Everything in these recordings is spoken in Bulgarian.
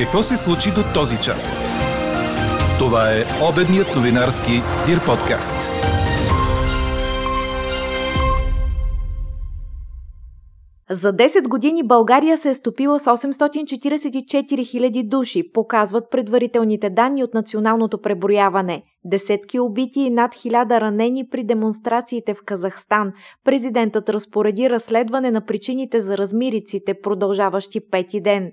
Какво се случи до този час? Това е обедният новинарски Дир подкаст. За 10 години България се е стопила с 844 000 души, показват предварителните данни от националното преброяване. Десетки убити и над 1000 ранени при демонстрациите в Казахстан. Президентът разпореди разследване на причините за размириците, продължаващи пети ден.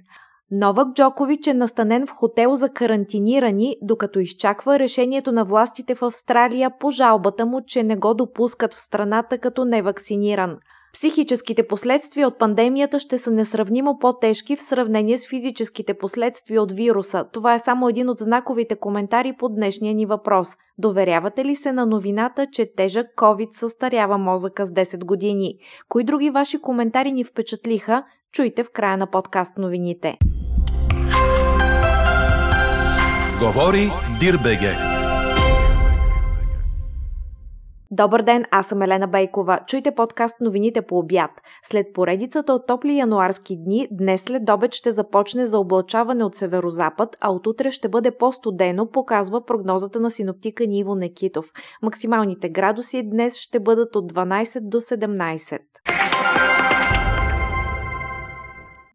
Новак Джокович е настанен в хотел за карантинирани, докато изчаква решението на властите в Австралия по жалбата му, че не го допускат в страната като невакциниран. Психическите последствия от пандемията ще са несравнимо по-тежки в сравнение с физическите последствия от вируса. Това е само един от знаковите коментари по днешния ни въпрос. Доверявате ли се на новината, че тежък COVID състарява мозъка с 10 години? Кои други ваши коментари ни впечатлиха? Чуйте в края на подкаст новините. Говори Дирбеге. Добър ден, аз съм Елена Бейкова. Чуйте подкаст новините по обяд. След поредицата от топли януарски дни, днес след обед ще започне за облачаване от северозапад, а от утре ще бъде по-студено, показва прогнозата на синоптика Ниво Некитов. Максималните градуси днес ще бъдат от 12 до 17.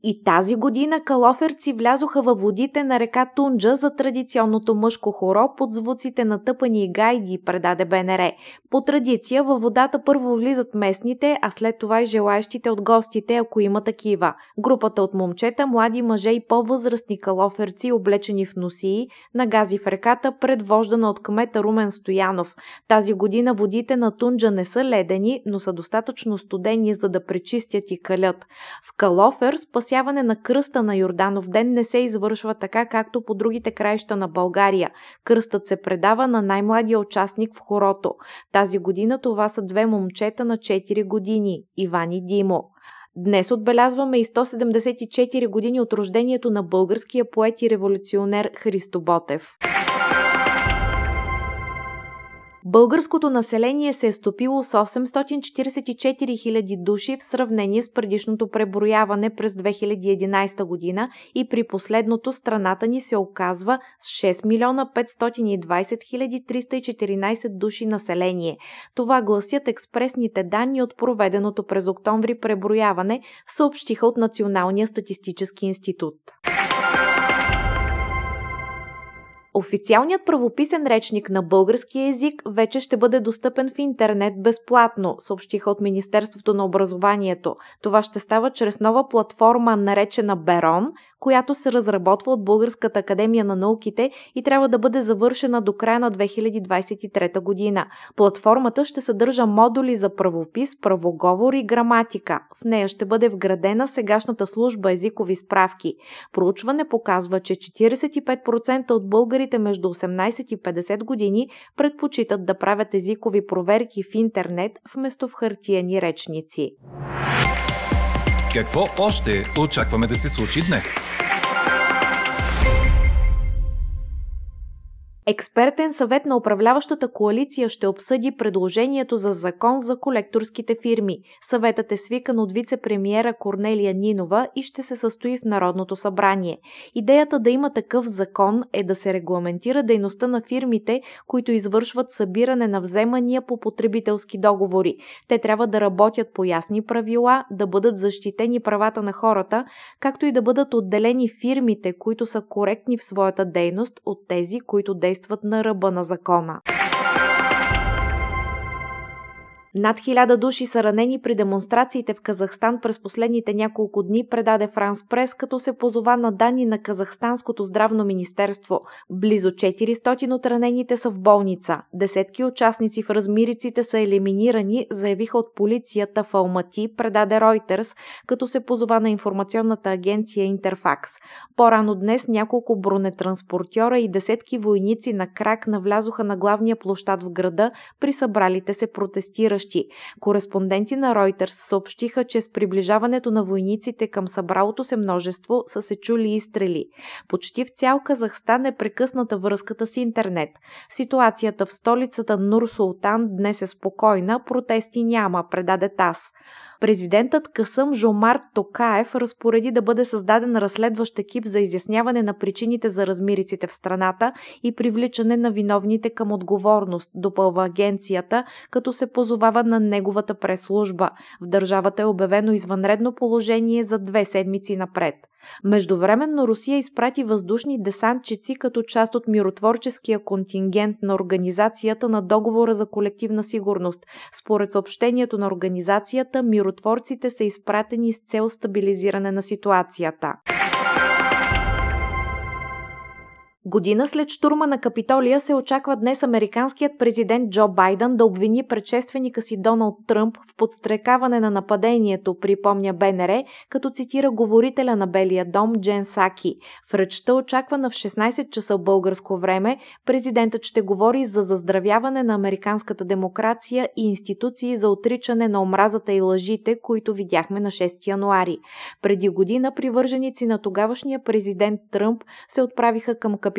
И тази година калоферци влязоха във водите на река Тунджа за традиционното мъжко хоро под звуците на тъпани и гайди, предаде БНР. По традиция във водата първо влизат местните, а след това и желаящите от гостите, ако има такива. Групата от момчета, млади мъже и по-възрастни калоферци, облечени в носии, нагази в реката, предвождана от кмета Румен Стоянов. Тази година водите на Тунджа не са ледени, но са достатъчно студени, за да пречистят и калят. В Калофер спаси спасяване на кръста на Йорданов ден не се извършва така, както по другите краища на България. Кръстът се предава на най-младия участник в хорото. Тази година това са две момчета на 4 години – Иван и Димо. Днес отбелязваме и 174 години от рождението на българския поет и революционер Христо Ботев. Българското население се е стопило с 844 000 души в сравнение с предишното преброяване през 2011 година и при последното страната ни се оказва с 6 милиона 520 314 души население. Това гласят експресните данни от проведеното през октомври преброяване, съобщиха от Националния статистически институт. Официалният правописен речник на български език вече ще бъде достъпен в интернет безплатно, съобщиха от Министерството на образованието. Това ще става чрез нова платформа, наречена Берон, която се разработва от Българската академия на науките и трябва да бъде завършена до края на 2023 година. Платформата ще съдържа модули за правопис, правоговор и граматика. В нея ще бъде вградена сегашната служба езикови справки. Проучване показва, че 45% от българите между 18 и 50 години предпочитат да правят езикови проверки в интернет вместо в хартияни речници. Какво още очакваме да се случи днес? Експертен съвет на управляващата коалиция ще обсъди предложението за закон за колекторските фирми. Съветът е свикан от вице-премьера Корнелия Нинова и ще се състои в Народното събрание. Идеята да има такъв закон е да се регламентира дейността на фирмите, които извършват събиране на вземания по потребителски договори. Те трябва да работят по ясни правила, да бъдат защитени правата на хората, както и да бъдат отделени фирмите, които са коректни в своята дейност от тези, които действат действат на ръба на закона. Над хиляда души са ранени при демонстрациите в Казахстан през последните няколко дни, предаде Франс Прес, като се позова на данни на Казахстанското здравно министерство. Близо 400 от ранените са в болница. Десетки участници в размириците са елиминирани, заявиха от полицията в Алмати, предаде Reuters, като се позова на информационната агенция Интерфакс. По-рано днес няколко бронетранспортьора и десетки войници на крак навлязоха на главния площад в града при събралите се протестиращи присъщи. Кореспонденти на Reuters съобщиха, че с приближаването на войниците към събралото се множество са се чули изстрели. Почти в цял Казахстан е прекъсната връзката с интернет. Ситуацията в столицата Нур Султан днес е спокойна, протести няма, предаде ТАС. Президентът Касъм Жомарт Токаев разпореди да бъде създаден разследващ екип за изясняване на причините за размириците в страната и привличане на виновните към отговорност, допълва агенцията, като се позовава на неговата прес-служба. В държавата е обявено извънредно положение за две седмици напред. Междувременно Русия изпрати въздушни десантчици като част от миротворческия контингент на Организацията на договора за колективна сигурност. Според съобщението на организацията, миротворците са изпратени с цел стабилизиране на ситуацията. Година след штурма на Капитолия се очаква днес американският президент Джо Байден да обвини предшественика си Доналд Тръмп в подстрекаване на нападението, припомня БНР, като цитира говорителя на Белия дом Джен Саки. В речта очаквана в 16 часа българско време, президентът ще говори за заздравяване на американската демокрация и институции за отричане на омразата и лъжите, които видяхме на 6 януари. Преди година привърженици на тогавашния президент Тръмп се отправиха към Капитолия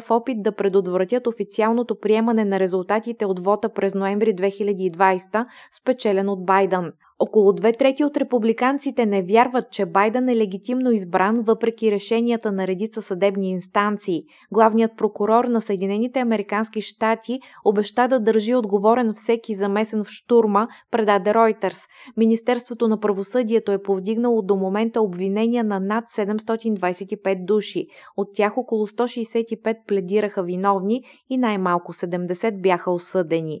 в опит да предотвратят официалното приемане на резултатите от вота през ноември 2020, спечелен от Байден. Около две трети от републиканците не вярват, че Байден е легитимно избран, въпреки решенията на редица съдебни инстанции. Главният прокурор на Съединените Американски щати обеща да държи отговорен всеки замесен в штурма, предаде Reuters. Министерството на правосъдието е повдигнало до момента обвинения на над 725 души. От тях около 165 пледираха виновни и най-малко 70 бяха осъдени.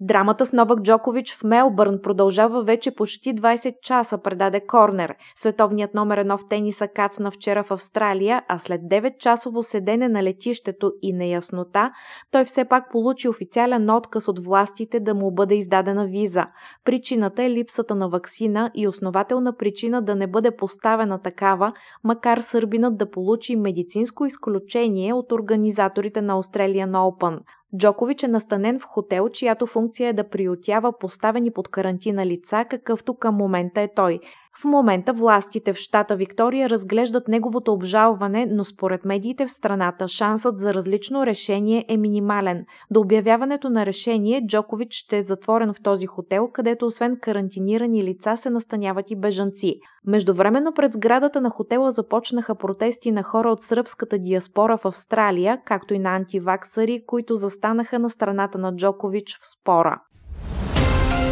Драмата с Новак Джокович в Мелбърн продължава вече почти 20 часа, предаде Корнер. Световният номер едно в тениса кацна вчера в Австралия, а след 9-часово седене на летището и неяснота, той все пак получи официален отказ от властите да му бъде издадена виза. Причината е липсата на ваксина и основателна причина да не бъде поставена такава, макар сърбинът да получи медицинско изключение от организаторите на Australian Open. Джокович е настанен в хотел, чиято функция е да приютява поставени под карантина лица, какъвто към момента е той. В момента властите в щата Виктория разглеждат неговото обжалване, но според медиите в страната шансът за различно решение е минимален. До обявяването на решение Джокович ще е затворен в този хотел, където освен карантинирани лица се настаняват и бежанци. Междувременно пред сградата на хотела започнаха протести на хора от сръбската диаспора в Австралия, както и на антиваксари, които застанаха на страната на Джокович в спора.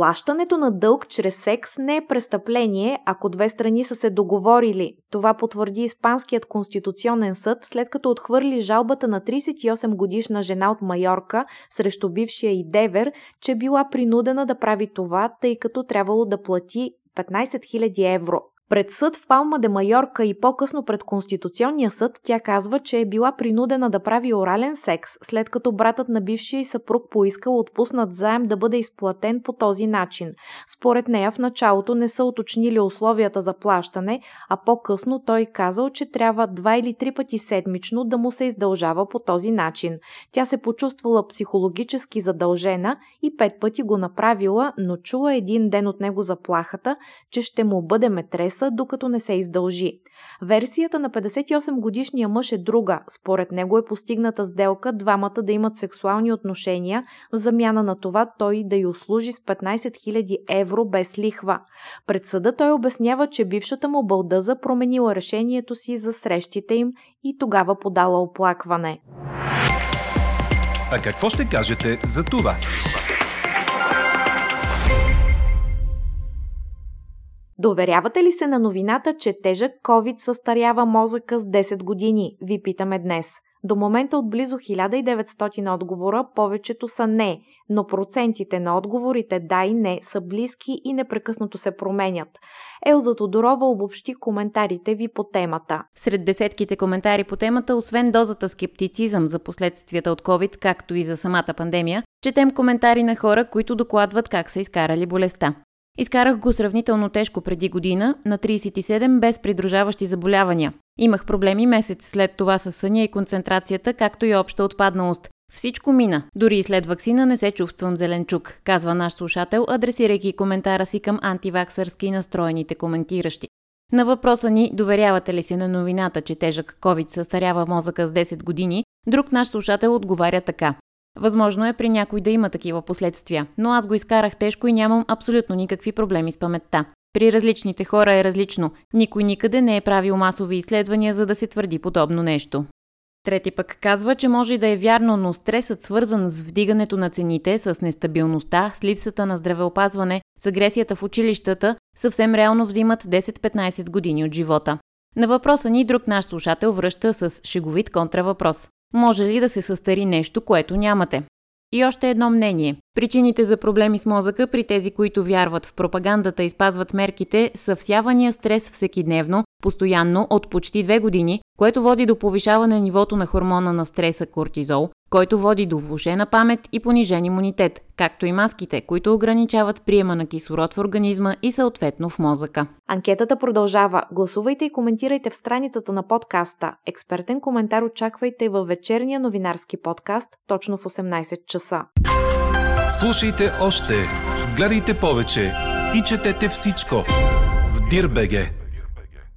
Плащането на дълг чрез секс не е престъпление, ако две страни са се договорили. Това потвърди Испанският конституционен съд, след като отхвърли жалбата на 38 годишна жена от Майорка срещу бившия и Девер, че била принудена да прави това, тъй като трябвало да плати 15 000 евро. Пред съд в Палма де Майорка и по-късно пред Конституционния съд тя казва, че е била принудена да прави орален секс, след като братът на бившия и съпруг поискал отпуснат заем да бъде изплатен по този начин. Според нея в началото не са уточнили условията за плащане, а по-късно той казал, че трябва два или три пъти седмично да му се издължава по този начин. Тя се почувствала психологически задължена и пет пъти го направила, но чула един ден от него заплахата, че ще му бъде метрес процеса, докато не се издължи. Версията на 58 годишния мъж е друга. Според него е постигната сделка двамата да имат сексуални отношения, в замяна на това той да й услужи с 15 000 евро без лихва. Пред съда той обяснява, че бившата му бълдъза променила решението си за срещите им и тогава подала оплакване. А какво ще кажете за това? Доверявате ли се на новината, че тежък COVID състарява мозъка с 10 години? Ви питаме днес. До момента от близо 1900 отговора повечето са не, но процентите на отговорите да и не са близки и непрекъснато се променят. Елза Тодорова обобщи коментарите ви по темата. Сред десетките коментари по темата, освен дозата скептицизъм за последствията от COVID, както и за самата пандемия, четем коментари на хора, които докладват как са изкарали болестта. Изкарах го сравнително тежко преди година, на 37 без придружаващи заболявания. Имах проблеми месец след това с съня и концентрацията, както и обща отпадналост. Всичко мина. Дори и след вакцина не се чувствам зеленчук, казва наш слушател, адресирайки коментара си към антиваксърски настроените коментиращи. На въпроса ни, доверявате ли се на новината, че тежък COVID състарява мозъка с 10 години, друг наш слушател отговаря така. Възможно е при някой да има такива последствия, но аз го изкарах тежко и нямам абсолютно никакви проблеми с паметта. При различните хора е различно. Никой никъде не е правил масови изследвания, за да се твърди подобно нещо. Трети пък казва, че може да е вярно, но стресът свързан с вдигането на цените, с нестабилността, с липсата на здравеопазване, с агресията в училищата, съвсем реално взимат 10-15 години от живота. На въпроса ни друг наш слушател връща с шеговит контравъпрос. Може ли да се състари нещо, което нямате? И още едно мнение. Причините за проблеми с мозъка при тези, които вярват в пропагандата и спазват мерките, са всявания стрес всекидневно, постоянно от почти две години, което води до повишаване нивото на хормона на стреса кортизол, който води до влушена памет и понижен имунитет, както и маските, които ограничават приема на кислород в организма и съответно в мозъка. Анкетата продължава. Гласувайте и коментирайте в страницата на подкаста. Експертен коментар очаквайте във вечерния новинарски подкаст точно в 18 часа. Слушайте още, гледайте повече и четете всичко в Дирбеге.